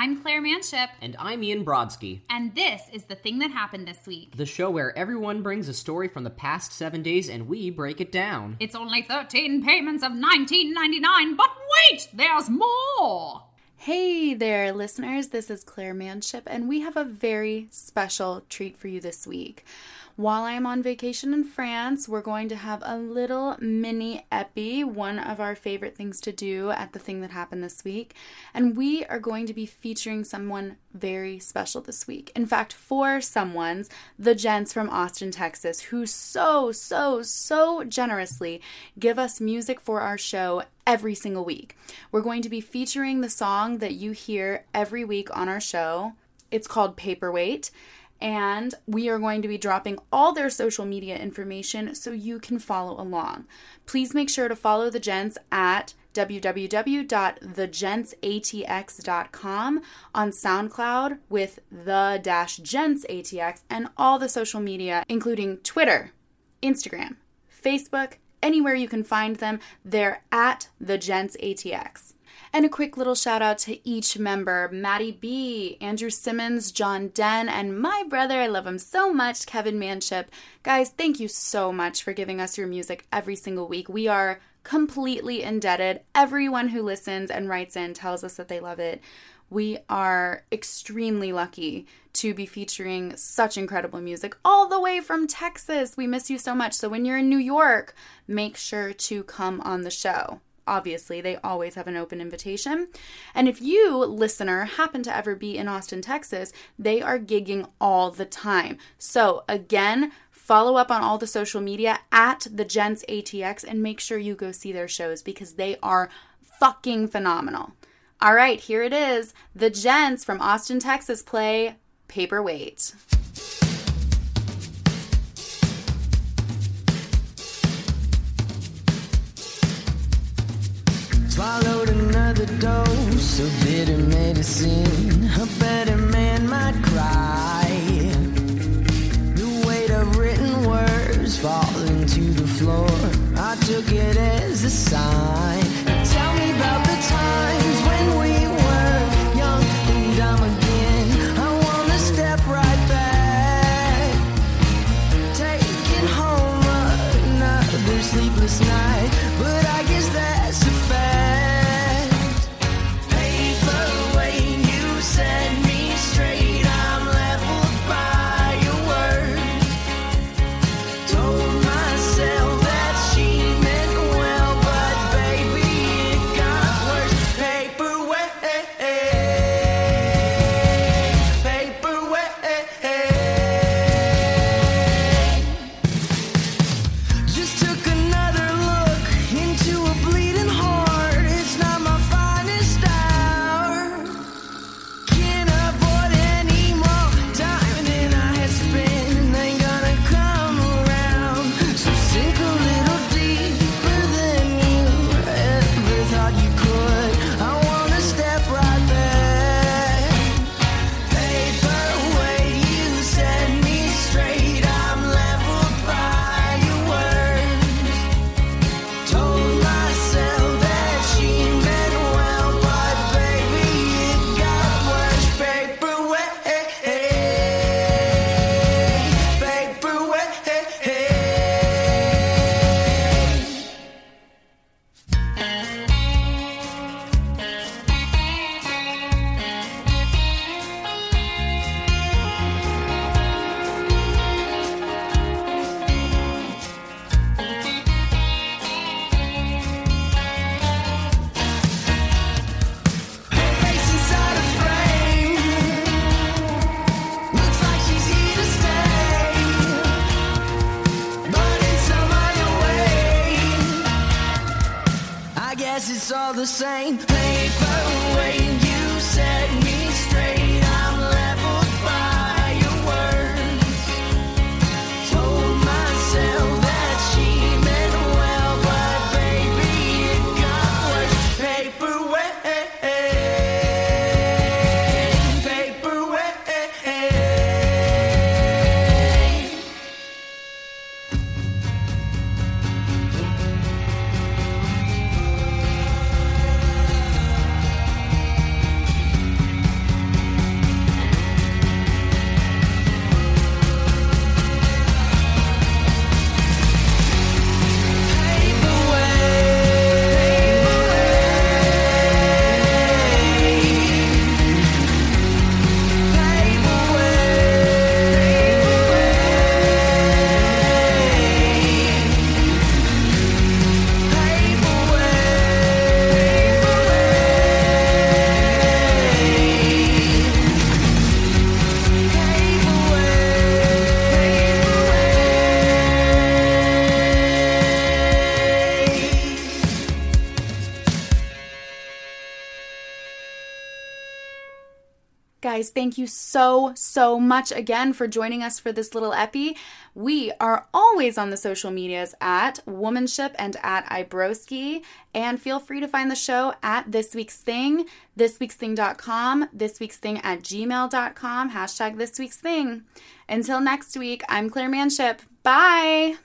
I'm Claire Manship, And I'm Ian Brodsky, and this is the thing that happened this week. the show where everyone brings a story from the past seven days and we break it down. It's only 13 payments of 19.99, but wait, there's more. Hey there, listeners. This is Claire Manship, and we have a very special treat for you this week. While I'm on vacation in France, we're going to have a little mini epi, one of our favorite things to do at the thing that happened this week. And we are going to be featuring someone very special this week. In fact, four someones, the gents from Austin, Texas, who so, so, so generously give us music for our show every single week. We're going to be featuring the song that you hear every week on our show. It's called Paperweight. And we are going to be dropping all their social media information so you can follow along. Please make sure to follow the gents at www.thegentsatx.com on SoundCloud with the dash gents ATX and all the social media, including Twitter, Instagram, Facebook, anywhere you can find them, they're at the Gents ATX. And a quick little shout out to each member Maddie B, Andrew Simmons, John Den, and my brother, I love him so much, Kevin Manship. Guys, thank you so much for giving us your music every single week. We are completely indebted. Everyone who listens and writes in tells us that they love it. We are extremely lucky to be featuring such incredible music all the way from Texas. We miss you so much. So when you're in New York, make sure to come on the show. Obviously, they always have an open invitation. And if you, listener, happen to ever be in Austin, Texas, they are gigging all the time. So, again, follow up on all the social media at the Gents ATX and make sure you go see their shows because they are fucking phenomenal. All right, here it is. The Gents from Austin, Texas play Paperweight. Swallowed another dose of bitter medicine. A better man might cry. The weight of written words falling to the floor. I took it as a sign. It's all the same. Paperweight, you set me straight. Guys, thank you so, so much again for joining us for this little epi. We are always on the social medias at Womanship and at Ibroski. And feel free to find the show at This Week's Thing, thisweeksthing.com, thisweeksthing at gmail.com, hashtag This Week's Thing. Until next week, I'm Claire Manship. Bye!